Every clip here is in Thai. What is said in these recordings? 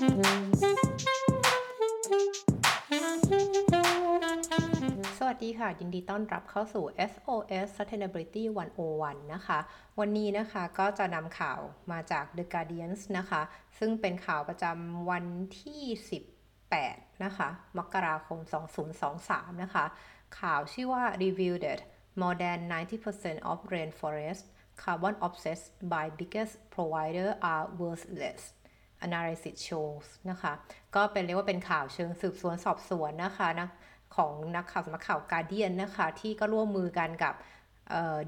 สวัสดีค่ะ ยินดีต้อนรับเข้าสู่ SOS Sustainability 101 นะคะ วันนี้นะคะก็จะนำข่าวมาจาก The Guardian นะคะ ซึ่งเป็นข่าวประจำวันที่ 18 นะคะ มกราคม 2023 นะคะ ข่าวชื่อว่า Revealed that more than 90% of rainforest carbon offsets by biggest provider are worthless analysis shows นะคะ ก็เป็นเรียกว่าเป็นข่าวเชิงสืบสวนสอบสวนนะคะนะของนักข่าวสำนักข่าวการเดียนนะคะ ที่ก็ร่วมมือกันกับ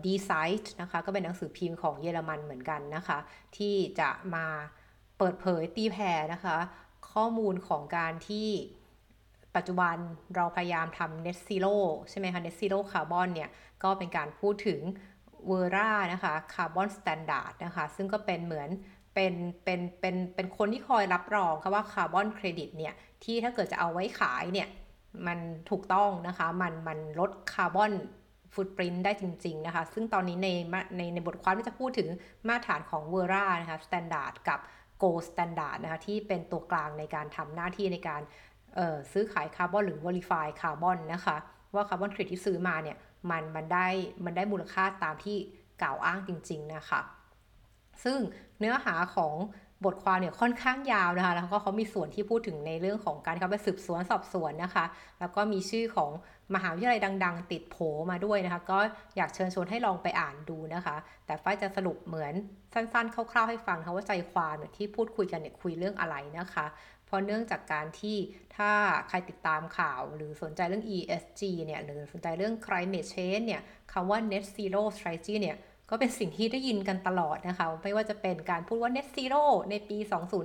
ดีไซต์นะคะ ก็เป็นหนังสือพิมพ์ของเยอรมันเหมือนกันนะคะ ที่จะมาเปิดเผยตีแผ่นะคะ ข้อมูลของการที่ปัจจุบันเราพยายามทำ net zero ใช่ไหมคะ net zero carbon เนี่ย ก็เป็นการพูดถึง Verra นะคะ carbon standard นะคะ ซึ่งก็เป็นเหมือน เป็นเป็นเป็นเป็นคนที่คอยรับรองค่ะว่าคาร์บอนเครดิตเนี่ยที่ถ้าเกิดจะเอาไว้ขายเนี่ยมันถูกต้องนะคะมันมันลดคาร์บอนฟุตปรินต์ได้จริง ๆ นะคะ ซึ่งตอนนี้ในในในบทความที่จะพูดถึงมาตรฐานของ Verra นะคะ standard กับ Gold Standard นะคะที่เป็นตัวกลางในการทำหน้าที่ในการซื้อขายคาร์บอนหรือ verify คาร์บอนนะคะ ว่าคาร์บอนเครดิตที่ซื้อมาเนี่ยมันมันได้มันได้มูลค่าตามที่กล่าวอ้างจริง ๆ นะคะ ซึ่งเนื้อหาของบทความเนี่ยค่อนข้างยาวนะคะ แล้วก็เขามีส่วนที่พูดถึงในเรื่องของการเข้าไปสืบสวนสอบสวนนะคะ แล้วก็มีชื่อของมหาวิทยาลัยดัง ๆ ติดโผมาด้วยนะคะ ก็อยากเชิญชวนให้ลองไปอ่านดูนะคะ แต่ฝ้ายจะสรุปเหมือนสั้นๆ คร่าวๆ ให้ฟังนะว่าใจความเนี่ยที่พูดคุยกันเนี่ยคุยเรื่องอะไรนะคะ เพราะเนื่องจากการที่ถ้าใครติดตามข่าว หรือสนใจเรื่อง ESG เนี่ย หรือสนใจเรื่อง climate change เนี่ยคำว่า net zero strategy เนี่ย ก็เป็นสิ่งที่ได้ยินกันตลอดนะคะ ไม่ว่าจะเป็นการพูดว่า net zero ในปี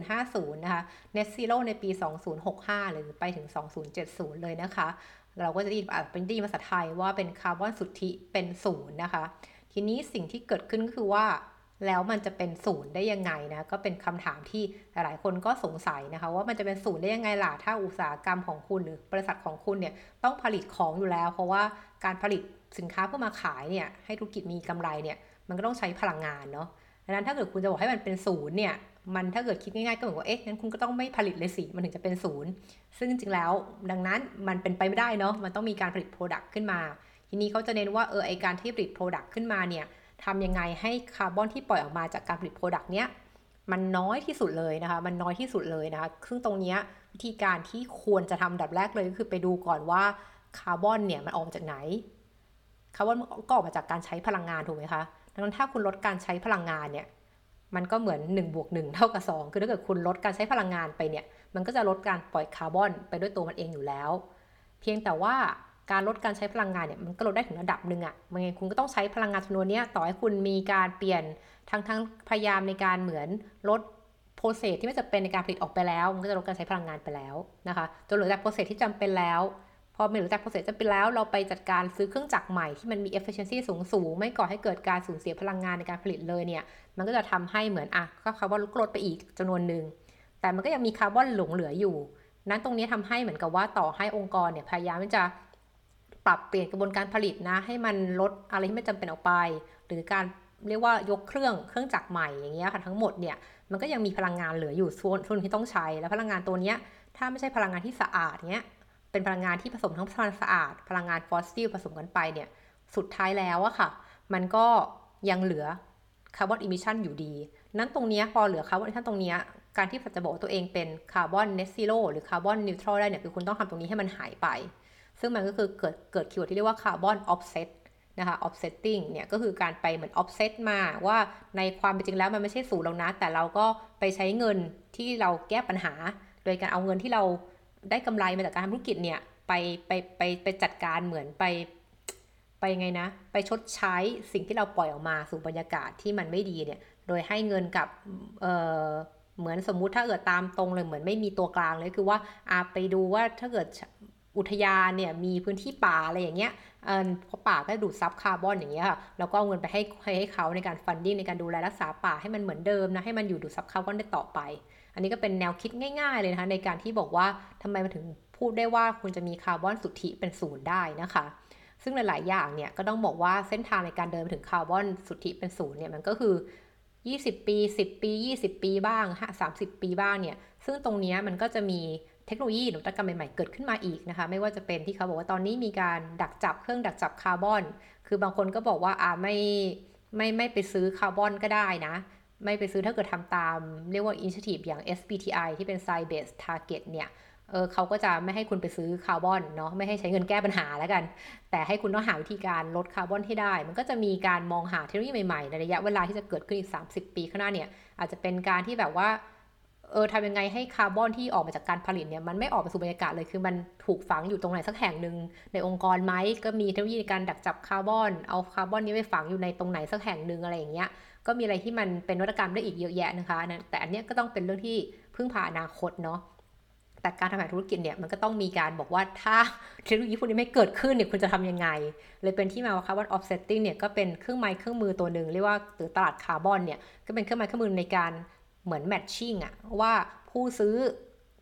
2050 นะคะ net zero ในปี 2065 หรือไปถึง 2070 เลยนะคะ เราก็จะได้ยินเป็นดีภาษาไทยว่าเป็นคาร์บอนสุทธิเป็นศูนย์นะคะ ทีนี้สิ่งที่เกิดขึ้นก็คือว่าแล้วมันจะเป็นศูนย์ได้ยังไงนะ ก็เป็นคำถามที่หลายคนก็สงสัยนะคะ ว่ามันจะเป็นศูนย์ได้ยังไงล่ะ ถ้าอุตสาหกรรมของคุณหรือบริษัทของคุณเนี่ยต้องผลิตของอยู่แล้ว เพราะว่าการผลิตสินค้าเพื่อมาขายเนี่ยให้ธุรกิจมีกำไรเนี่ย มันก็ต้องใช้พลังงานเนาะดังนั้นถ้าเกิดคุณจะบอกให้มันเป็นศูนย์เนี่ย มันถ้าเกิดคิดง่ายๆก็เหมือนว่าเอ๊ะงั้นคุณก็ต้องไม่ผลิตเลยสิมันถึงจะเป็นศูนย์ซึ่งจริงๆแล้ว ดังนั้นมันเป็นไปไม่ได้เนาะมันต้องมีการผลิต product ขึ้นมา ทีนี้เขาจะเน้นว่าเออไอ้การที่ผลิต product ขึ้นมาเนี่ยทำยังไงให้คาร์บอนที่ปล่อยออกมาจากการผลิต product เนี้ยมันน้อยที่สุดเลยนะคะ มันน้อยที่สุดเลยนะคะ ซึ่งตรงนี้วิธีการที่ควรจะทำอันดับแรกเลยก็คือไปดูก่อนว่าคาร์บอนเนี่ยมันออกมาจากไหน คาร์บอนก็ออกมาจากการใช้พลังงานถูกไหมคะ ดังนั้นถ้าคุณลดการใช้พลังงานเนี่ยมันก็เหมือน1บวก1เท่ากับ 2 คือถ้าเกิดคุณลดการใช้พลังงานไปเนี่ย มันก็จะลดการปล่อยคาร์บอนไปด้วยตัวมันเองอยู่แล้ว เพียงแต่ว่าการลดการใช้พลังงานเนี่ย มันก็ลดได้ถึงระดับหนึ่งอะค่ะมันไงคุณก็ต้องใช้พลังงานจำนวนนี้ต่อให้คุณมีการเปลี่ยนทั้งทั้งพยายามในการเหมือนลด process ที่ไม่จำเป็นในการผลิตออกไปแล้ว มันก็จะลดการใช้พลังงานไปแล้วนะคะ จนเหลือแต่ process ที่จำเป็นแล้ว พอมีหรือจาก process จะเป็นแล้วเราไปจัดการซื้อเครื่องจักรใหม่ที่มันมี efficiency สูงสูงไม่ก่อให้เกิดการสูญเสียพลังงานในการผลิตเลยเนี่ย มันก็จะทำให้เหมือนอะก็คาร์บอนลดไปอีกจำนวนหนึ่ง แต่มันก็ยังมีคาร์บอนหลงเหลืออยู่ นั้นตรงนี้ทำให้เหมือนกับว่าต่อให้องค์กรเนี่ยพยายามที่จะปรับเปลี่ยนกระบวนการผลิตนะ ให้มันลดอะไรที่ไม่จำเป็นออกไป หรือการเรียกว่ายกเครื่องเครื่องจักรใหม่อย่างเงี้ยค่ะทั้งหมดเนี่ยมันก็ยังมีพลังงานเหลืออยู่ส่วนทุนที่ต้องใช้ แล้วพลังงานตัวเนี้ยถ้าไม่ใช่พลังงานที่สะอาดเนี้ย เป็นพลังงานที่ผสมทั้งพลังงานสะอาด พลังงานฟอสซิลผสมกันไปเนี่ยสุดท้ายแล้วอะค่ะ มันก็ยังเหลือcarbon emission อยู่ดี นั้นตรงนี้พอเหลือ carbon emission ตรงนี้การที่จะบอกตัวเองเป็น carbon net zero หรือ carbon neutral ได้เนี่ยคือคุณต้องทำตรงนี้ให้มันหายไป ซึ่งมันก็คือเกิดเกิด keyword ที่เรียกว่า carbon offset นะคะ offsetting เนี่ยก็คือการไปเหมือน offset มาว่าในความเป็นจริงแล้วมันไม่ใช่ศูนย์แล้วนะ แต่เราก็ไปใช้เงินที่เราแก้ปัญหา โดยการเอาเงินที่เรา ได้กำไรมาจากการทำธุรกิจเนี่ยไปไปไปไปจัดการเหมือนไปไปไงนะ ไปชดใช้สิ่งที่เราปล่อยออกมาสู่บรรยากาศที่มันไม่ดีเนี่ย โดยให้เงินกับเออเหมือนสมมุติถ้าเกิดตามตรงเลยเหมือนไม่มีตัวกลางเลยคือว่าอาไปดูว่าถ้าเกิดอุทยานเนี่ยมีพื้นที่ป่าอะไรอย่างเงี้ยเออเพราะป่าก็ดูดซับคาร์บอนอย่างเงี้ยค่ะแล้วก็เอาเงินไปให้ให้เขาในการ funding ในการดูแลรักษาป่าให้มันเหมือนเดิมนะให้มันอยู่ดูดซับคาร์บอนได้ต่อไป อันนี้ก็เป็นแนวคิดง่าย ๆ เลยนะคะในการที่บอกว่าทำไมมันถึงพูดได้ว่าคุณจะมีคาร์บอนสุทธิเป็นศูนย์ได้นะคะ ซึ่งหลาย ๆ อย่างเนี่ยก็ต้องบอกว่าเส้นทางในการเดินไปถึงคาร์บอนสุทธิเป็นศูนย์เนี่ยมันก็คือ 20 ปี 10 ปี 20 ปีบ้าง 30 ปีบ้างเนี่ย ซึ่งตรงนี้มันก็จะมีเทคโนโลยีนวัตกรรมใหม่ ๆ เกิดขึ้นมาอีกนะคะ ไม่ว่าจะเป็นที่เขาบอกว่าตอนนี้มีการดักจับเครื่องดักจับคาร์บอน คือบางคนก็บอกว่าอ่าไม่ไม่ไม่ไปซื้อคาร์บอนก็ได้นะ ไม่ไปซื้อถ้าเกิดทำตาม เรียกว่า initiative อย่าง SBTi ที่เป็น Science Based Target เนี่ยเออเขาก็จะไม่ให้คุณไปซื้อคาร์บอนเนาะไม่ให้ใช้เงินแก้ปัญหาแล้วกัน แต่ให้คุณต้องหาวิธีการลดคาร์บอนให้ได้ มันก็จะมีการมองหาเทคโนโลยีใหม่ๆ ในระยะเวลาที่จะเกิดขึ้นอีก 30 ปีข้างหน้าเนี่ย อาจจะเป็นการที่แบบว่าเออทำยังไงให้คาร์บอนที่ออกมาจากการผลิตเนี่ย มันไม่ออกไปสู่บรรยากาศเลย คือมันถูกฝังอยู่ตรงไหนสักแห่งหนึ่งในองค์กรไหมก็มีเทคโนโลยีในการดักจับคาร์บอน เอาคาร์บอนนี้ไปฝังอยู่ในตรงไหนสักแห่งหนึ่งอะไรอย่างเงี้ย ก็มีอะไรที่มันเป็นนวัตกรรมได้อีกเยอะแยะนะคะ แต่อันนี้ก็ต้องเป็นเรื่องที่พึ่งพาอนาคตเนาะแต่การทำงานธุรกิจเนี่ยมันก็ต้องมีการบอกว่าถ้าเทคโนโลยีพวกนี้ไม่เกิดขึ้นเนี่ยคุณจะทำยังไง เลยเป็นที่มาว่า carbon offsetting เนี่ยก็เป็นเครื่องไม้เครื่องมือตัวหนึ่งเรียกว่าหรือตลาดคาร์บอนเนี่ยก็เป็นเครื่องไม้เครื่องมือในการเหมือน matching อะว่าผู้ซื้อ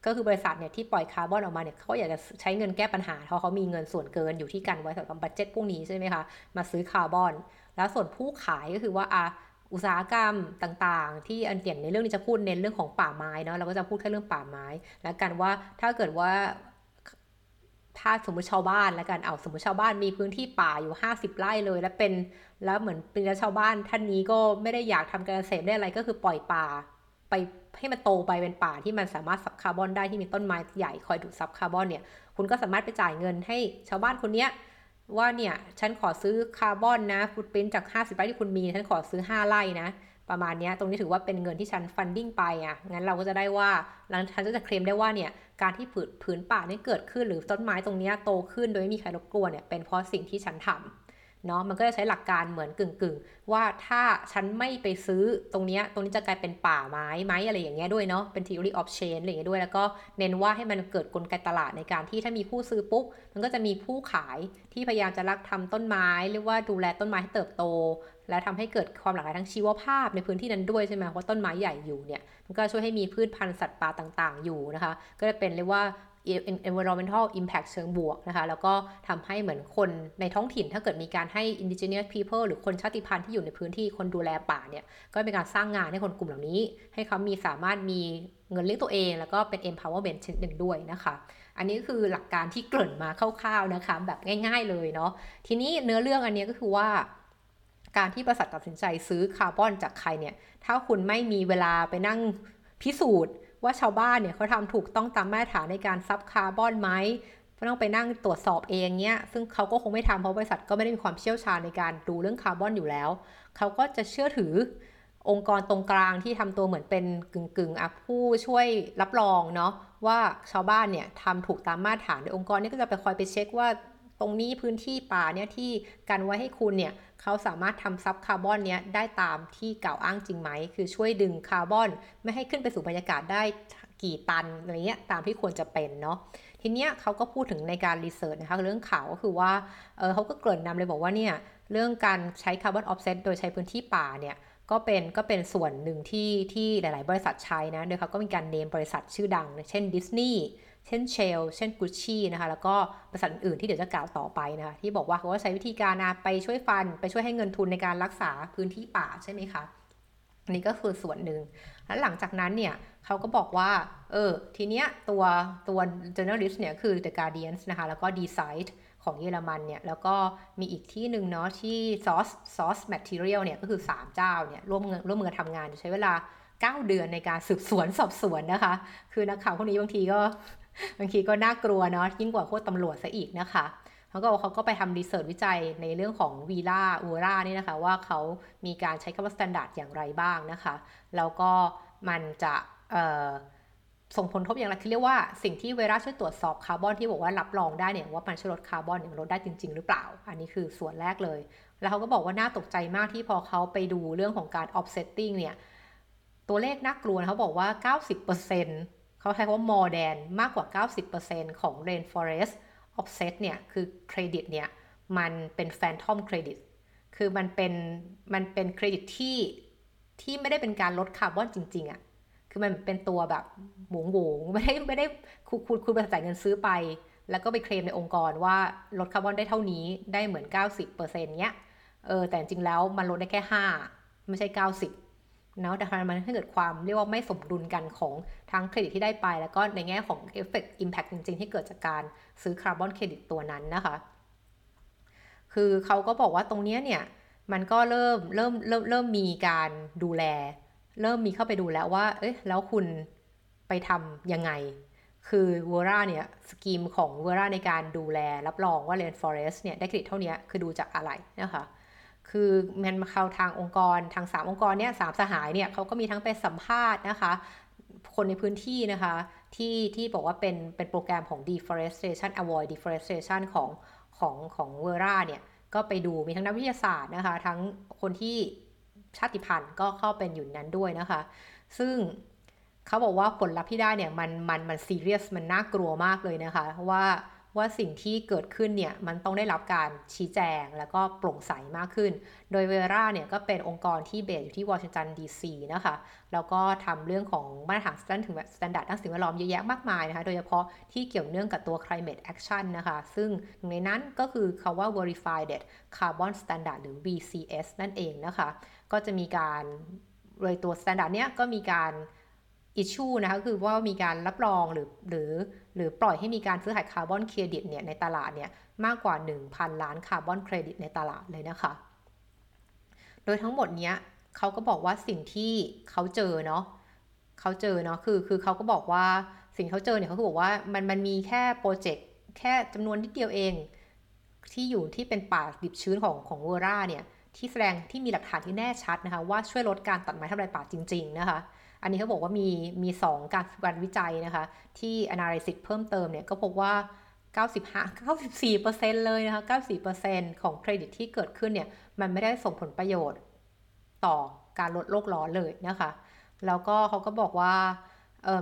ก็คือบริษัทเนี่ยที่ปล่อยคาร์บอนออกมาเนี่ยเขาอยากจะใช้เงินแก้ปัญหาเพราะเขามีเงินส่วนเกินอยู่ที่กันไว้สำหรับ budget พวกนี้ใช่ไหมคะมาซื้อคาร์บอน แล้วส่วนผู้ขายก็คือว่าอะ อุตสาหกรรมต่างๆ ที่อันอย่างในเรื่องนี้จะพูดเน้นเรื่องของป่าไม้เนาะเราก็จะพูดแค่เรื่องป่าไม้ แล้วกันว่าถ้าเกิดว่าถ้าสมมติชาวบ้านแล้วกัน เอาสมมติชาวบ้านมีพื้นที่ป่าอยู่ 50 ไร่เลย แล้วเป็นแล้วเหมือนเป็นชาวบ้านท่านนี้ก็ไม่ได้อยากทำการเกษตรได้อะไรก็คือปล่อยป่า ไปให้มันโตไปเป็นป่าที่มันสามารถซับคาร์บอนได้ที่มีต้นไม้ใหญ่คอยดูดซับคาร์บอนเนี่ย คุณก็สามารถไปจ่ายเงินให้ชาวบ้านคนเนี้ย ว่าเนี่ย ฉันขอซื้อคาร์บอนนะฟุตปรินจาก 50ไร่ที่คุณมี ฉันขอซื้อ 5 ไร่นะ ประมาณนี้ตรงนี้ถือว่าเป็นเงินที่ฉันฟันดิ้งไปอะ งั้นเราก็จะได้ว่าหลังฉันก็จะเคลมได้ว่าเนี่ย การที่ผืนผืนป่านี่เกิดขึ้นหรือต้นไม้ตรงนี้โตขึ้นโดยไม่มีใครรบกวนเนี่ย เป็นเพราะสิ่งที่ฉันทำ เนาะมันก็จะใช้หลักการเหมือนกึ่งกึ่งว่าถ้าฉันไม่ไปซื้อตรงนี้ตรงนี้จะกลายเป็นป่าไม้ไม้อะไรอย่างเงี้ยด้วยเนาะเป็น theory of change อะไรอย่างเงี้ยด้วย แล้วก็เน้นว่าให้มันเกิดกลไกตลาดในการที่ถ้ามีผู้ซื้อปุ๊บ มันก็จะมีผู้ขายที่พยายามจะรักทำต้นไม้หรือว่าดูแลต้นไม้ให้เติบโต และทำให้เกิดความหลากหลายทางชีวภาพในพื้นที่นั้นด้วยใช่ไหมเพราะต้นไม้ใหญ่อยู่เนี่ยมันก็ช่วยให้มีพืชพันธุ์สัตว์ป่าต่างๆ อยู่นะคะ ก็จะเป็นเรียกว่า environmental impact เชิงบวกนะคะ แล้วก็ทำให้เหมือนคนในท้องถิ่น ถ้าเกิดมีการให้ indigenous people หรือคนชาติพันธุ์ที่อยู่ในพื้นที่คนดูแลป่าเนี่ย ก็เป็นการสร้างงานให้คนกลุ่มเหล่านี้ ให้เขามีสามารถมีเงินเลี้ยงตัวเอง แล้วก็เป็น empowerment ชนิดหนึ่งด้วยนะคะ อันนี้คือหลักการที่เกริ่นมาคร่าวๆนะคะ แบบง่าย ๆเลยเนาะ ทีนี้เนื้อเรื่องอันนี้ก็คือว่าการที่บริษัทตัดสินใจซื้อคาร์บอนจากใครเนี่ย ถ้าคุณไม่มีเวลาไปนั่งพิสูจน์ ว่าชาวบ้านเนี่ยเขาทำถูกต้องตามมาตรฐานในการซับคาร์บอนไหมต้องไปนั่งตรวจสอบเองเนี้ย ซึ่งเขาก็คงไม่ทำเพราะบริษัทก็ไม่ได้มีความเชี่ยวชาญในการดูเรื่องคาร์บอนอยู่แล้ว เขาก็จะเชื่อถือองค์กรตรงกลางที่ทำตัวเหมือนเป็นกึ่งกึ่งอะผู้ช่วยรับรองเนาะว่าชาวบ้านเนี่ยทำถูกตามมาตรฐานโดยองค์กรนี้ก็จะไปคอยไปเช็คว่า ตรงนี้พื้นที่ป่าเนี่ยที่กันไว้ให้คุณเนี่ยเขาสามารถทำซับคาร์บอนเนี้ยได้ตามที่กล่าวอ้างจริงไหม คือช่วยดึงคาร์บอน ไม่ให้ขึ้นไปสู่บรรยากาศได้กี่ตันอะไรเงี้ยตามที่ควรจะเป็นเนาะทีเนี้ยเขาก็พูดถึงในการรีเสิร์ชนะคะเรื่องข่าวก็คือว่าเออเขาก็เกริ่นนำเลยบอกว่าเนี่ยเรื่องการใช้ carbon offset โดยใช้พื้นที่ป่าเนี่ยก็เป็นก็เป็นส่วนหนึ่งที่ที่หลาย ๆ บริษัทใช้นะโดยเขาก็มีการ name บริษัทชื่อดัง เช่นดิสนีย์ เช่น Shell เช่นกุชชี่นะคะแล้วก็บริษัทอื่นที่เดี๋ยวจะกล่าวต่อไปนะคะที่บอกว่าเขาก็ใช้วิธีการนะไปช่วย fund ไปช่วยให้เงินทุนในการรักษาพื้นที่ป่าใช่ไหมคะอันนี้ก็คือส่วนหนึ่ง แล้วหลังจากนั้นเนี่ยเขาก็บอกว่า เออ ทีเนี้ยตัวตัว journalist เนี่ยคือ The Guardian นะคะ แล้วก็ d e c i d e ของเยอรมันเนี่ย แล้วก็มีอีกที่หนึ่งเนาะที่ Source SourceMaterial เนี่ย ก็คือ 3 เจ้าเนี่ย ร่วมร่วมมือทำงานใช้เวลา 9 เดือนในการสืบสวนสอบสวนนะคะ คือนักข่าวพวกนี้บางทีก็ บางทีก็น่ากลัวเนาะยิ่งกว่าโคตรตำรวจซะอีกนะคะเขาก็เขาก็ไปทำ research วิจัยในเรื่องของวีล่าอูร่านี่นะคะว่าเขามีการใช้คำว่า standard อย่างไรบ้างนะคะ แล้วก็มันจะส่งผลทบอย่างไรคือเรียกว่าสิ่งที่เวลาช่วยตรวจสอบคาร์บอนที่บอกว่ารับรองได้เนี่ยว่ามันช่วยลดคาร์บอนเนี่ยลดได้จริง ๆ หรือเปล่า อันนี้คือส่วนแรกเลย แล้วเขาก็บอกว่าน่าตกใจมากที่พอเขาไปดูเรื่องของการ offsetting เนี่ยตัวเลขน่ากลัวเขาบอกว่า 90%เขาใช้คำว่า more than มากกว่า 90%ของ rainforest offset เนี่ยคือเครดิตเนี่ยมันเป็น phantom credit คือมันเป็นมันเป็นเครดิตที่ที่ไม่ได้เป็นการลดคาร์บอนจริงๆอะค่ะคือมันเป็นตัวแบบหมูหมูไม่ได้ไม่ได้คุณคุณคุณไปจ่ายเงินซื้อไป แล้วก็ไปเคลมในองค์กรว่าลดคาร์บอนได้เท่านี้ได้เหมือน 90%เนี้ยเออแต่จริงแล้วมันลดได้แค่ 5 ไม่ใช่ 90 เนาะแต่มันให้เกิดความเรียกว่าไม่สมดุลกันของทั้งเครดิตที่ได้ไป แล้วก็ในแง่ของ effect impact จริง ๆ ที่เกิดจากการซื้อ carbon credit ตัวนั้นนะคะ คือเขาก็บอกว่าตรงนี้เนี่ย มันก็เริ่มเริ่มเริ่มเริ่มมีการดูแล เริ่มมีเข้าไปดูแล้วว่า เอ๊ะแล้วคุณไปทำยังไง คือเวอร่าเนี่ย scheme ของเวอร่าในการดูแลรับรองว่า rainforest เนี่ยได้เครดิตเท่านี้คือดูจากอะไรนะคะ คือมันมาเข้าทางองค์กรทาง3องค์กรเนี่ยสามสหายเนี่ยเขาก็มีทั้งไปสัมภาษณ์นะคะ คนในพื้นที่นะคะ ที่ที่บอกว่าเป็นเป็นโปรแกรมของ deforestation avoid deforestation ของของของเวราเนี่ยก็ไปดูมีทั้งนักวิทยาศาสตร์นะคะ ทั้งคนที่ชาติพันธุ์ก็เข้าเป็นอยู่นั้นด้วยนะคะ ซึ่งเขาบอกว่าผลลัพธ์ที่ได้เนี่ยมันมันมันซีเรียสมันน่ากลัวมากเลยนะคะว่า ว่าสิ่งที่เกิดขึ้นเนี่ยมันต้องได้รับการชี้แจงแล้วก็โปร่งใสมากขึ้น โดยเวราเนี่ยก็เป็นองค์กรที่เบสอยู่ที่วอชิงตันดีซีนะคะ แล้วก็ทำเรื่องของมาตรฐาน standard ถึง standard ด้านสิ่งแวดล้อมเยอะแยะมากมายนะคะ โดยเฉพาะที่เกี่ยวเนื่องกับตัว climate action นะคะ ซึ่งในนั้นก็คือคำว่า verified carbon standard หรือ VCS นั่นเองนะคะ ก็จะมีการโดยตัว standard เนี้ยก็มีการ issue นะคะคือว่ามีการรับรองหรือหรือหรือปล่อยให้มีการซื้อขาย carbon credit เนี่ยในตลาดเนี่ยมากกว่า 1,000 ล้าน carbon credit ในตลาดเลยนะคะ โดยทั้งหมดเนี้ยเขาก็บอกว่าสิ่งที่เขาเจอเนาะเขาเจอเนาะคือคือเขาก็บอกว่าสิ่งเขาเจอเนี่ยเขาคือบอกว่ามันมันมีแค่โปรเจกต์แค่จำนวนนิดเดียวเอง ที่อยู่ที่เป็นป่าดิบชื้นของของเวอร่าเนี่ยที่แสดงที่มีหลักฐานที่แน่ชัดนะคะว่าช่วยลดการตัดไม้ทำลายป่าจริง ๆ นะคะ อันนี้เขาบอกว่ามีมี2การการวิจัยนะคะ ที่ analysis เพิ่มเติมเนี่ยก็พบว่า 95 94%เลยนะคะ 94%ของเครดิตที่เกิดขึ้นเนี่ยมันไม่ได้ส่งผลประโยชน์ต่อการลดโลกร้อนเลยนะคะ แล้วก็เขาก็บอกว่า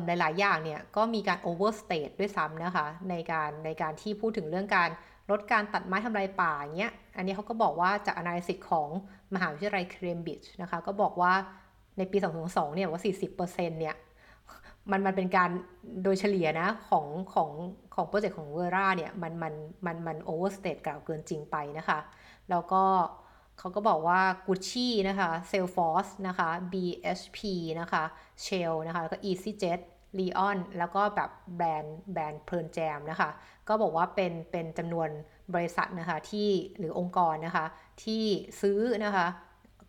หลาย ๆ อย่างเนี่ยก็มีการ overstate ด้วยซ้ำนะคะ ในการในการที่พูดถึงเรื่องการลดการตัดไม้ทำลายป่าอย่างเงี้ย อันนี้เขาก็บอกว่าจาก analysis ของมหาวิทยาลัยเคมบริดจ์นะคะ ก็บอกว่า ในปี 2022เนี่ยว่า 40%เนี่ยมันมันเป็นการโดยเฉลี่ยนะของของของ project ของเวอร่าเนี่ยมันมันมันมัน overstate กล่าวเกินจริงไปนะคะ แล้วก็เขาก็บอกว่า Gucci นะคะ Salesforce นะคะ BHP นะคะ Shell นะคะ แล้วก็ EasyJet Leon แล้วก็แบบแบรนด์แบรนด์ Pearl Jam นะคะ ก็บอกว่าเป็นเป็นจำนวนบริษัทนะคะที่หรือองค์กรนะคะที่ซื้อนะคะ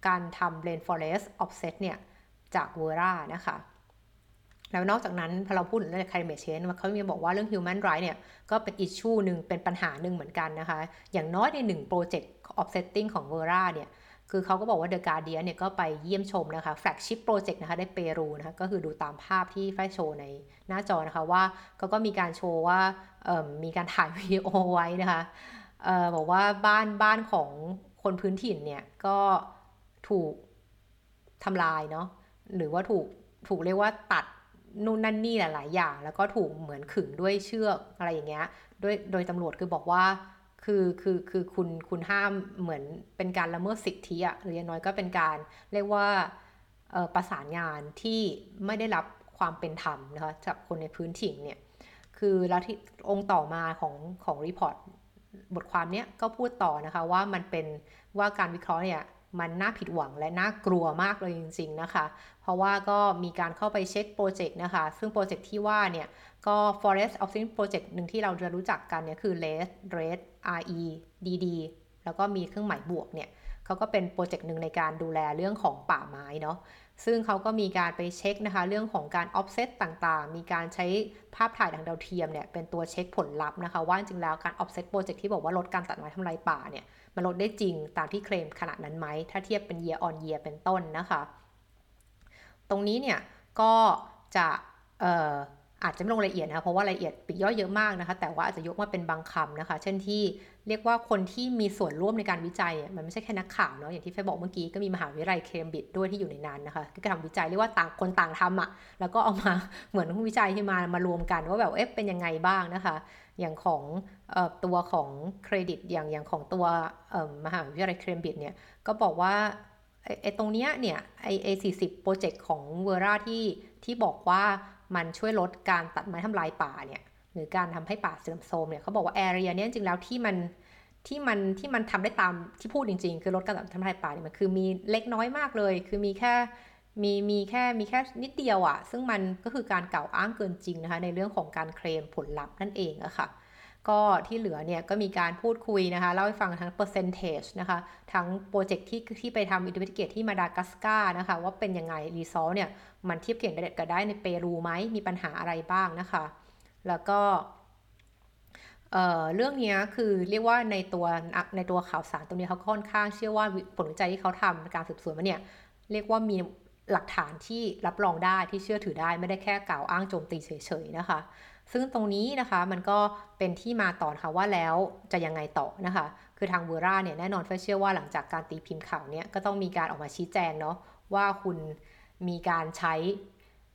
การทำ rainforest offset เนี่ยจากเวอร่านะคะแล้วนอกจากนั้นพอเราพูดถึงเรื่อง climate change เขามีบอกว่าเรื่อง human right เนี่ยก็เป็นอิชชูหนึ่งเป็นปัญหาหนึ่งเหมือนกันนะคะ อย่างน้อยในหนึ่งโปรเจกต์ offsetting ของเวอร่าเนี่ยคือเขาก็บอกว่า The Guardian เนี่ยก็ไปเยี่ยมชมนะคะ flagship project นะคะได้เปรูนะคะก็คือดูตามภาพที่ไฟโชว์ในหน้าจอนะคะว่าเขาก็มีการโชว์ว่ามีการถ่ายวิดีโอไว้นะคะบอกว่าบ้านบ้านของคนพื้นถิ่นเนี่ยก็ ถูกทำลายเนาะหรือว่าถูกถูกเรียกว่าตัดนู่นนั่นนี่หลาย ๆ อย่าง แล้วก็ถูกเหมือนขึงด้วยเชือกอะไรอย่างเงี้ยด้วยโดยตำรวจคือบอกว่าคือคือคือคุณคุณห้ามเหมือนเป็นการละเมิดสิทธิอะหรืออย่างน้อยก็เป็นการเรียกว่าประสานงานที่ไม่ได้รับความเป็นธรรมนะคะจากคนในพื้นถิ่นเนี่ยคือแล้วที่อันต่อมาของของ report บทความเนี้ยก็พูดต่อนะคะว่ามันเป็นว่าการวิเคราะห์เนี่ย มันน่าผิดหวังและน่ากลัวมากเลยจริง ๆนะคะ เพราะว่าก็มีการเข้าไปเช็ค project นะคะ ซึ่ง project ที่ว่าเนี่ย ก็ forest o f s i n project หนึ่งที่เราจะรู้จักกันเนี่ยคือ REDD REDD R E D D แล้วก็มีเครื่องหมายบวกเนี่ยเขาก็เป็น project หนึ่งในการดูแลเรื่องของป่าไม้เนาะ ซึ่งเขาก็มีการไปเช็คนะคะ เรื่องของการ offset ต่างๆ มีการใช้ภาพถ่ายทางดาวเทียมเนี่ยเป็นตัวเช็คผลลัพธ์นะคะ ว่าจริงแล้วการ offset โปรเจกต์ที่บอกว่าลดการตัดไม้ทำลายป่าเนี่ยมันลดได้จริงตามที่เคลมขนาดนั้นไหม ถ้าเทียบเป็น year on year เป็นต้นนะคะ ตรงนี้เนี่ยก็จะอาจจะไม่ลงรายละเอียดนะเพราะว่ารายละเอียดปิดย่อยเยอะมากนะคะ แต่ว่าอาจจะยกมาเป็นบางคำนะคะ เช่นที่ เรียกว่าคนที่มีส่วนร่วมในการวิจัยมันไม่ใช่แค่นักข่าวเนาะอย่างที่เฟยบอกเมื่อกี้ก็มีมหาวิทยาลัยเคมบริดจ์ด้วยที่อยู่ในนั้นนะคะก็ทำวิจัยเรียกว่าต่างคนต่างทำอะ่ะแล้วก็เอามาเหมือนวิจัยที่มามารวมกันว่าแบบเอ๊ะเป็นยังไงบ้างนะคะ อย่างของออตัวของเครดิตอย่างอย่างของตัวมหาวิทยาลัยเคมบริดจ์เนี่ยก็บอกว่าไอ้ตรงเนี้ยเนี่ยไอไอสี่สิบโปรเจกต์ของเวอร่าที่ที่บอกว่ามันช่วยลดการตัดไม้ทำลายป่าเนี่ย หรือการทำให้ป่าเสื่อมโทรมเนี่ยเขาบอกว่าแอเรียเนี่ยจริงแล้วที่มันที่มันที่มันทำได้ตามที่พูดจริง ๆ คือลดการทำลายป่าเนี่ยมันคือมีเล็กน้อยมากเลย คือมีแค่มีมีแค่มีแค่นิดเดียวอะซึ่งมันก็คือการกล่าวอ้างเกินจริงนะคะในเรื่องของการเคลมผลลัพธ์นั่นเองอะค่ะก็ที่เหลือเนี่ยก็มีการพูดคุยนะคะเล่าให้ฟังทั้ง percentage นะคะทั้ง project ที่ที่ไปทำ investigate ที่มาดากัสการ์นะคะว่าเป็นยังไง result เนี่ยมันเทียบเคียงกันได้ในเปรูไหมมีปัญหาอะไรบ้างนะคะ แล้วก็เรื่องนี้คือเรียกว่าในตัวในตัวข่าวสารตรงนี้เขาค่อนข้างเชื่อว่าผลวิจัยที่เขาทำการสืบสวนมาเนี่ยเรียกว่ามีหลักฐานที่รับรองได้ที่เชื่อถือได้ไม่ได้แค่กล่าวอ้างโจมตีเฉยๆนะคะ ซึ่งตรงนี้นะคะมันก็เป็นที่มาต่อค่ะว่าแล้วจะยังไงต่อนะคะ คือทางเวอร่าเนี่ยแน่นอนเฟเชื่อว่าหลังจากการตีพิมพ์ข่าวเนี่ยก็ต้องมีการออกมาชี้แจงเนาะว่าคุณมีการใช้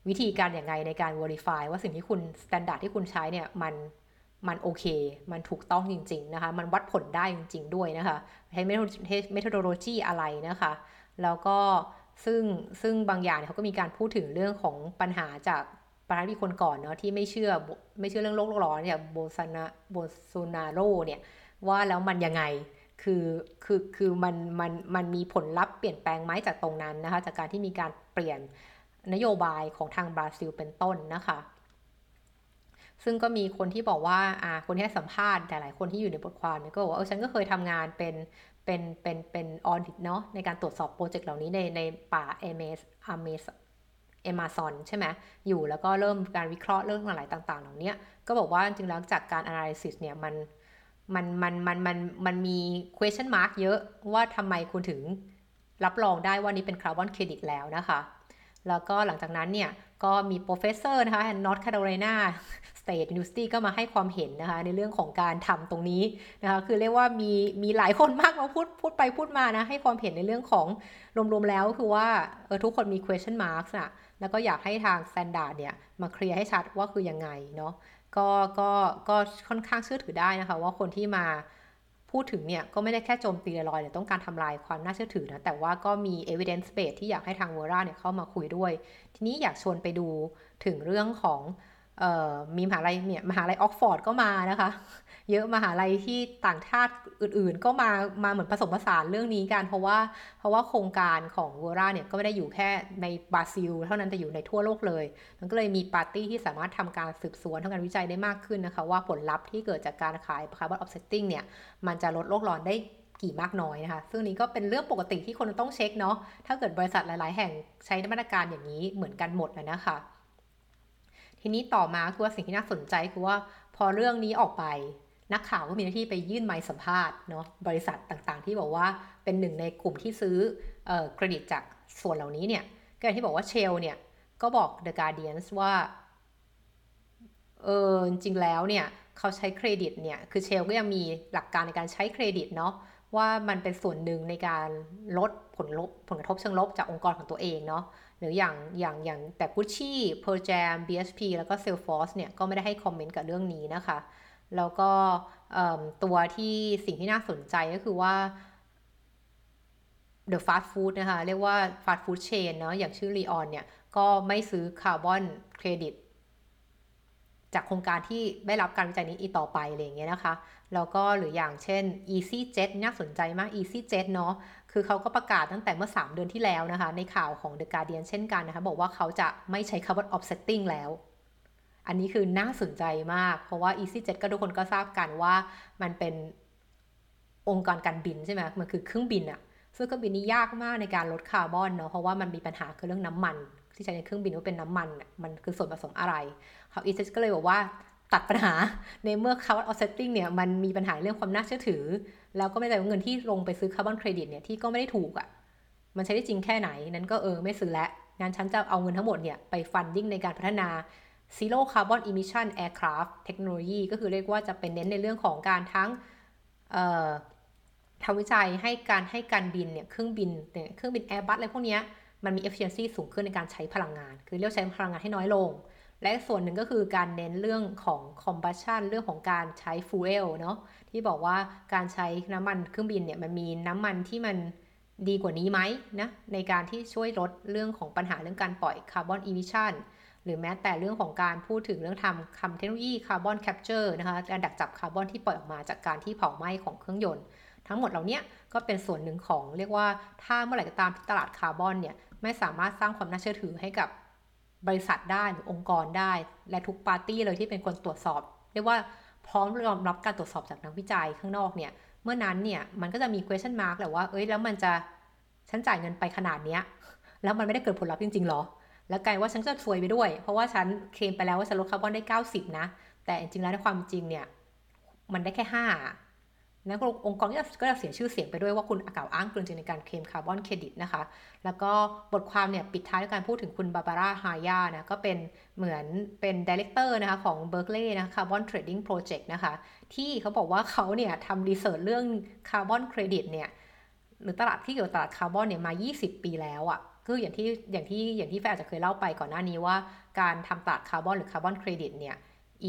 วิธีการอย่างไงในการ verify ว่าสิ่งที่คุณ standard ที่คุณใช้เนี่ยมันมันโอเค มันถูกต้องจริง ๆ นะคะ มันวัดผลได้จริง ๆ ด้วยนะคะ ใช้เมทอดโลจีอะไรนะคะ แล้วก็ซึ่งซึ่งบางอย่างเขาก็มีการพูดถึงเรื่องของปัญหาจากประธานาธิบดีคนก่อนเนาะที่ไม่เชื่อไม่เชื่อเรื่องโลกร้อนเนี่ยโบซานาโบโซนาโรเนี่ยว่าแล้วมันยังไงคือคือคือมันมันมันมีผลลัพธ์เปลี่ยนแปลงไหมจากตรงนั้นนะคะจากการที่มีการเปลี่ยน นโยบายของทางบราซิลเป็นต้นนะคะ ซึ่งก็มีคนที่บอกว่าอ่าคนที่ให้สัมภาษณ์แต่หลายคนที่อยู่ในบทความเนี่ยก็บอกว่าเออฉันก็เคยทำงานเป็นเป็นเป็นเป็น audit เนาะในการตรวจสอบ project เหล่านี้ในในป่าเอเมสอเมสเอมาซอนใช่ไหมอยู่แล้วก็เริ่มการวิเคราะห์เรื่องอะไรต่างๆ เหล่านี้ก็บอกว่าจริงๆแล้วจากการ analysis เนี่ยมันมันมันมันมันมันมี question mark เยอะว่าทำไมคุณถึงรับรองได้ว่านี้เป็น carbon credit แล้วนะคะ แล้วก็หลังจากนั้นเนี่ยก็มี professor นะคะ North Carolina State University ก็มาให้ความเห็นนะคะในเรื่องของการทำตรงนี้นะคะคือเรียกว่ามีมีหลายคนมากมาพูดพูดไปพูดมานะให้ความเห็นในเรื่องของรวมๆแล้วคือว่าเออทุกคนมี question marks อะแล้วก็อยากให้ทาง standard เนี่ยมา clear ให้ชัดว่าคือยังไงเนาะก็ก็ก็ค่อนข้างเชื่อถือได้นะคะว่าคนที่มา พูดถึงเนี่ยก็ไม่ได้แค่โจมตีลอยๆต้องการทำลายความน่าเชื่อถือนะ แต่ว่าก็มี evidence base ที่อยากให้ทางเวอร่าเนี่ยเข้ามาคุยด้วย ทีนี้อยากชวนไปดูถึงเรื่องของ มีมหาลัยเนี่ยมหาลัยออกฟอร์ดก็มานะคะ เยอะมหาลัยที่ต่างชาติอื่นๆ ก็มามาเหมือนผสมผสานเรื่องนี้กันเพราะว่าเพราะว่าโครงการของเวอร่าเนี่ยก็ไม่ได้อยู่แค่ในบราซิล เท่านั้นแต่อยู่ในทั่วโลกเลย มันก็เลยมีปาร์ตี้ที่สามารถทำการสืบสวนทำการวิจัยได้มากขึ้นนะคะ ว่าผลลัพธ์ที่เกิดจากการขาย carbon offsetting เนี่ยมันจะลดโลกร้อนได้กี่มากน้อยนะคะ ซึ่งนี้ก็เป็นเรื่องปกติที่คนต้องเช็คเนาะถ้าเกิดบริษัทหลาย ๆ แห่งใช้มาตรการอย่างนี้เหมือนกันหมดนะคะ ทีนี้ต่อมาคือว่าสิ่งที่น่าสนใจคือว่าพอเรื่องนี้ออกไป นักข่าวก็มีหน้าที่ไปยื่นไมค์สัมภาษณ์เนาะบริษัทต่างๆ ที่บอกว่าเป็นหนึ่งในกลุ่มที่ซื้อเครดิตจากส่วนเหล่านี้เนี่ยก็อย่างที่บอกว่า Shell เนี่ยก็บอก The Guardian ว่าเออจริงแล้วเนี่ยเขาใช้เครดิตเนี่ยคือ Shell ก็ยังมีหลักการในการใช้เครดิตเนาะว่ามันเป็นส่วนหนึ่งในการลดผลลบผลกระทบเชิงลบจากองค์กรของตัวเองเนาะ หรืออย่างอย่างอย่างแต่ Gucci, Pearl Jam, BSP แล้วก็ Salesforce เนี่ยก็ไม่ได้ให้คอมเมนต์กับเรื่องนี้นะคะ แล้วก็ตัวที่สิ่งที่น่าสนใจก็คือว่า The Fast Food นะคะ เรียกว่า Fast Food Chain เนาะอย่างชื่อ Leon เนี่ย ก็ไม่ซื้อคาร์บอนเครดิต จากโครงการที่ได้รับการวิจัยนี้อีกต่อไปอะไรอย่างเงี้ยนะคะ แล้วก็หรืออย่างเช่น EasyJet น่าสนใจมาก EasyJet เนาะ คือเขาก็ประกาศตั้งแต่เมื่อ 3 เดือนที่แล้วนะคะ ในข่าวของ The Guardian เช่นกันนะคะ บอกว่าเขาจะไม่ใช้ carbon offsetting แล้ว อันนี้คือน่าสนใจมาก เพราะว่า EasyJet ก็ทุกคนก็ทราบกันว่ามันเป็นองค์กรการบินใช่ไหมมันคือเครื่องบินอะซึ่งเครื่องบินนี้ยากมากในการลดคาร์บอนเนาะ เพราะว่ามันมีปัญหาคือเรื่องน้ำมัน ที่ใช้ในเครื่องบินว่าเป็นน้ำมันมันคือส่วนผสมอะไรเขา EasyJet ก็เลยบอกว่าตัดปัญหาในเมื่อ carbon offsetting เนี่ยมันมีปัญหาเรื่องความน่าเชื่อถือ แล้วก็ไม่ได้ว่าเงินที่ลงไปซื้อ carbon credit เนี่ยที่ก็ไม่ได้ถูกอะ่ะมันใช้ได้จริงแค่ไหนนั้นก็เออไม่ซื้อแล้วงั้นฉันจะเอาเงินทั้งหมดเนี่ยไป funding ในการพัฒนา Zero Carbon Emission Aircraft Technology ก็คือเรียกว่าจะเป็นเน้นในเรื่องของการทั้งทำวิจัยให้การให้การบินเนี่ยเครื่องบินเครื่องบิน Airbus อะไรพวกนี้ มันมี efficiency สูงขึ้นในการใช้พลังงาน คือเรียกใช้พลังงานให้น้อยลง และส่วนหนึ่งก็คือการเน้นเรื่องของ combustion เรื่องของการใช้ fuel เนาะที่บอกว่าการใช้น้ำมันเครื่องบินเนี่ยมันมีน้ำมันที่มันดีกว่านี้ไหมนะในการที่ช่วยลดเรื่องของปัญหาเรื่องการปล่อย carbon emission หรือแม้แต่เรื่องของการพูดถึงเรื่องทำคำเทคโนโลยี carbon capture นะคะการดักจับคาร์บอนที่ปล่อยออกมาจากการที่เผาไหม้ของเครื่องยนต์ ทั้งหมดเหล่านี้ก็เป็นส่วนหนึ่งของเรียกว่าถ้าเมื่อไหร่ก็ตามตลาดคาร์บอนเนี่ย ไม่สามารถสร้างความน่าเชื่อถือให้กับบริษัทได้หรือองค์กรได้ และทุกปาร์ตี้เลยที่เป็นคนตรวจสอบ เรียกว่าพร้อมยอมรับการตรวจสอบจากนักวิจัยข้างนอกเนี่ย เมื่อนั้นเนี่ยมันก็จะมี question mark แหละว่า เอ้ยแล้วมันจะฉันจ่ายเงินไปขนาดเนี้ยแล้วมันไม่ได้เกิดผลลัพธ์จริงๆหรอ แล้วกลายว่าฉันจะซวยไปด้วย เพราะว่าฉันเคลมไปแล้วว่าฉันลดคาร์บอนได้ 90 นะ แต่จริงๆแล้วในความจริงเนี่ยมันได้แค่ 5 นะองค์กรก็จะเสียชื่อเสียงไปด้วยว่าคุณกล่าวอ้างเกินจริงในการเคลมคาร์บอนเครดิตนะคะ แล้วก็บทความเนี่ยปิดท้ายด้วยการพูดถึงคุณบาบาร่าฮายานะก็เป็นเหมือนเป็น director นะคะของเบ Berkeley นะ Carbon Trading Project นะคะ ที่เขาบอกว่าเขาเนี่ยทำ research เรื่องคาร์บอนเครดิตเนี่ยหรือตลาดที่เกี่ยวกับตลาดคาร์บอนเนี่ยมา 20 ปีแล้วอะ่ะคืออย่างที่อย่างที่อย่างที่แฟนอาจจะเคยเล่าไปก่อนหน้านี้ว่าการทำตลาดคาร์บอนหรือคาร์บอนเครดิตเนี่ย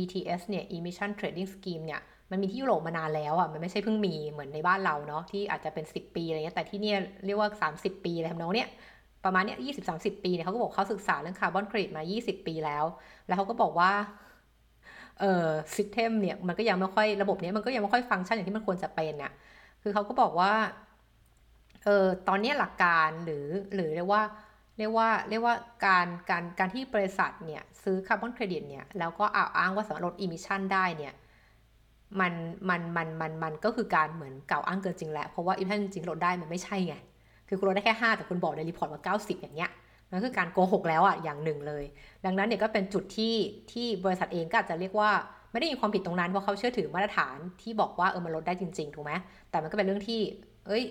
ETS เนี่ย Emission Trading Scheme เนี่ย มันมีที่ยุโรปมานานแล้วอะมันไม่ใช่เพิ่งมีเหมือนในบ้านเราเนาะที่อาจจะเป็น 10 ปีอะไรเงี้ยแต่ที่เนี่ยเรียกว่า 30 ปีอะไรทำนองเนี้ยประมาณเนี้ยยี่สิบสาสิบปีเนี่ยเขาก็บอกเขาศึกษาเรื่องคาร์บอนเครดิตมา20ปีแล้ว แล้วเขาก็บอกว่า เอ่อ system เนี่ยมันก็ยังไม่ค่อยระบบเนี้ยมันก็ยังไม่ค่อยฟังก์ชันอย่างที่มันควรจะเป็นน่ะ คือเขาก็บอกว่า เออตอนนี้หลักการหรือหรือเรียกว่า เรียกว่าเรียกว่าการการการที่บริษัทเนี่ยซื้อคาร์บอนเครดิตเนี่ยแล้วก็กล่าวอ้างว่าสามารถลด emission ได้เนี่ย มันมันมันมันมันก็คือการเหมือนกล่าวอ้างเกินจริงแหละเพราะว่า emission จริงลดได้มันไม่ใช่ไงคือคุณลดได้แค่ 5 แต่คุณบอกใน report ว่า 90 อย่างเงี้ยนั่นคือการโกหกแล้วอะอย่างหนึ่งเลย ดังนั้นเนี่ยก็เป็นจุดที่ที่บริษัทเองก็อาจจะเรียกว่าไม่ได้มีความผิดตรงนั้นเพราะเขาเชื่อถือมาตรฐานที่บอกว่าเออมันลดได้จริงๆถูกไหมแต่มันก็เป็นเรื่องที่ เอ้ย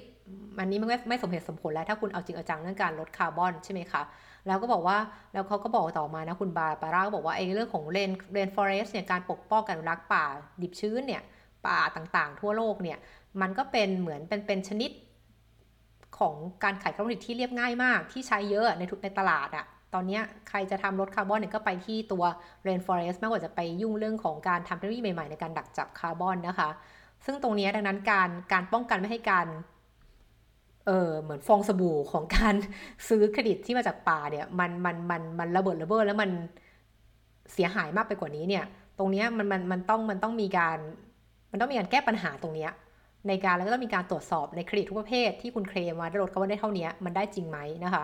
มันนี้ไม่ไม่สมเหตุสมผลแล้วถ้าคุณเอาจริงเอาจังเรื่องการลดคาร์บอนใช่ไหมคะ แล้วก็บอกว่าแล้วเขาก็บอกต่อมานะคุณบาบาร่าก็บอกว่าไอ้เรื่องของ rain rainforest เนี่ยการปกป้องการรักษาป่าดิบชื้นเนี่ยป่าต่างๆ ทั่วโลกเนี่ยมันก็เป็นเหมือนเป็นเป็นชนิดของการขายคาร์บอนที่เรียบง่ายมากที่ใช้เยอะในทุกในตลาดอะตอนนี้ใครจะทำลดคาร์บอนเนี่ยก็ไปที่ตัว rainforest ไม่ว่าจะไปยุ่งเรื่องของการทำเทคโนโลยีใหม่ๆ ในการดักจับคาร์บอนนะคะ ซึ่งตรงนี้ดังนั้นการการป้องกันไม่ให้การ เออเหมือนฟองสบู่ของการซื้อเครดิตที่มาจากป่าเนี่ยมันมันมันมันระเบิดระเบ้อแล้วมันเสียหายมากไปกว่านี้เนี่ย ตรงนี้มันมันมันต้องมันต้องมีการ มันต้องมีการแก้ปัญหาตรงนี้ในการแล้วก็ต้องมีการตรวจสอบในเครดิตทุกประเภทที่คุณเคลมมาได้ลดคาร์บอนได้เท่านี้มันได้จริงไหมนะคะ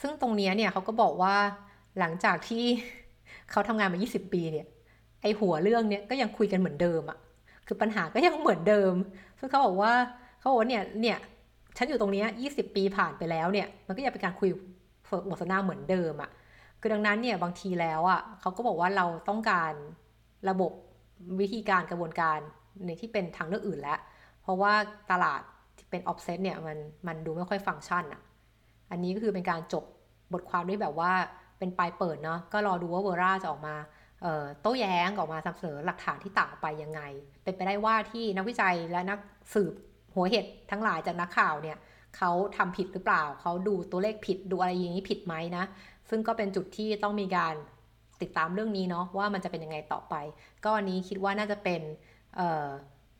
ซึ่งตรงนี้เนี่ยเขาก็บอกว่าหลังจากที่เขาทำงานมา 20 ปีเนี่ยไอหัวเรื่องเนี้ยก็ยังคุยกันเหมือนเดิมอะ่ะคือปัญหาก็ยังเหมือนเดิม ซึ่งเขาบอกว่า เขาบอกว่าเนี่ยเนี่ยฉันอยู่ตรงนี้20ปีผ่านไปแล้วเนี่ยมันก็ยังเป็นการคุยบทสนทนาเหมือนเดิมอะ่ะคือดังนั้นเนี่ยบางทีแล้วอะ่ะเขาก็บอกว่าเราต้องการระบบวิธีการกระบวนการในที่เป็นทางเลือกอื่นแล้ว เพราะว่าตลาดที่เป็นออฟเซตเนี่ยมันมันดูไม่ค่อยฟังก์ชันอะอันนี้ก็คือเป็นการจบบทความด้วยแบบว่าเป็นปลายเปิดเนาะก็รอดูว่า Verra จะออกมาโต้แย้งออกมาสัมเสนอหลักฐานที่ต่างไปยังไง เป็นไปได้ว่าที่นักวิจัยและนักสืบ หัวเหตุทั้งหลายจากนักข่าวเนี่ยเขาทำผิดหรือเปล่า เขาดูตัวเลขผิดดูอะไรอย่างนี้ผิดไหมนะ ซึ่งก็เป็นจุดที่ต้องมีการติดตามเรื่องนี้เนาะว่ามันจะเป็นยังไงต่อไป ก็อันนี้คิดว่าน่าจะเป็น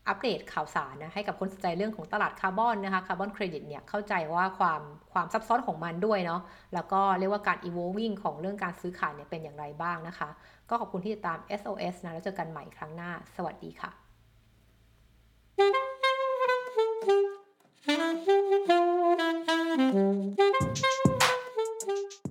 อัปเดตข่าวสารนะให้กับคนสนใจเรื่องของตลาดคาร์บอนนะคะคาร์บอนเครดิตเนี่ยเข้าใจว่าความความซับซ้อนของมันด้วยเนาะแล้วก็เรียกว่าการ evolving ของเรื่องการซื้อขายเนี่ยเป็นอย่างไรบ้างนะคะ ก็ขอบคุณที่ติดตาม SOS นะแล้วเจอกันใหม่ครั้งหน้า สวัสดีค่ะ Thank you.